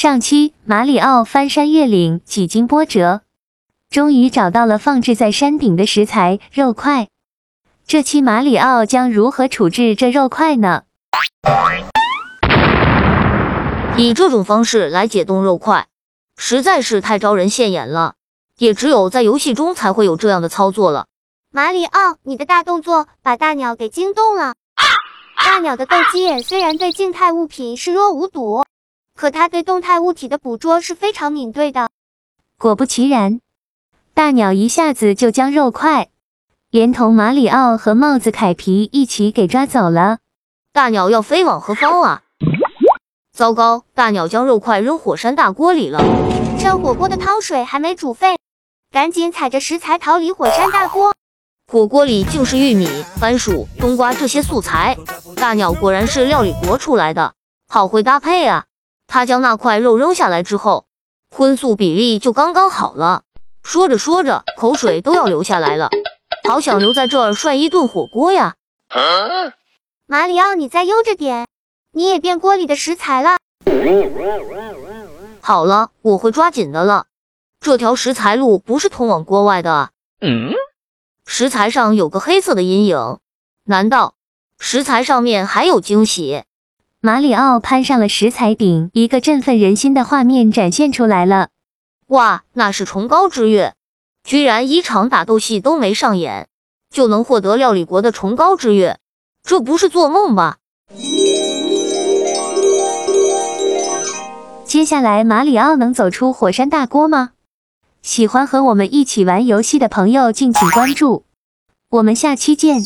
上期马里奥翻山越岭，几经波折，终于找到了放置在山顶的食材肉块。这期马里奥将如何处置这肉块呢？以这种方式来解冻肉块，实在是太招人现眼了。也只有在游戏中才会有这样的操作了。马里奥，你的大动作把大鸟给惊动了。大鸟的斗鸡眼虽然对静态物品视若无睹，可它对动态物体的捕捉是非常敏锐的。果不其然，大鸟一下子就将肉块连同马里奥和帽子凯皮一起给抓走了。大鸟要飞往何方啊？糟糕！大鸟将肉块扔火山大锅里了。趁火锅的汤水还没煮沸，赶紧踩着食材逃离火山大锅。火锅里竟是玉米、番薯、冬瓜这些素材。大鸟果然是料理国出来的，好会搭配啊！他将那块肉扔下来之后，荤素比例就刚刚好了。说着说着，口水都要流下来了，好想留在这儿涮一顿火锅呀！马里奥，你再悠着点，你也变锅里的食材了。好了，我会抓紧的了。这条食材路不是通往锅外的。嗯。食材上有个黑色的阴影，难道食材上面还有惊喜？马里奥攀上了食材顶，一个振奋人心的画面展现出来了。哇，那是崇高之月，居然一场打斗戏都没上演，就能获得料理国的崇高之月，这不是做梦吧？接下来马里奥能走出火山大锅吗？喜欢和我们一起玩游戏的朋友，敬请关注，我们下期见。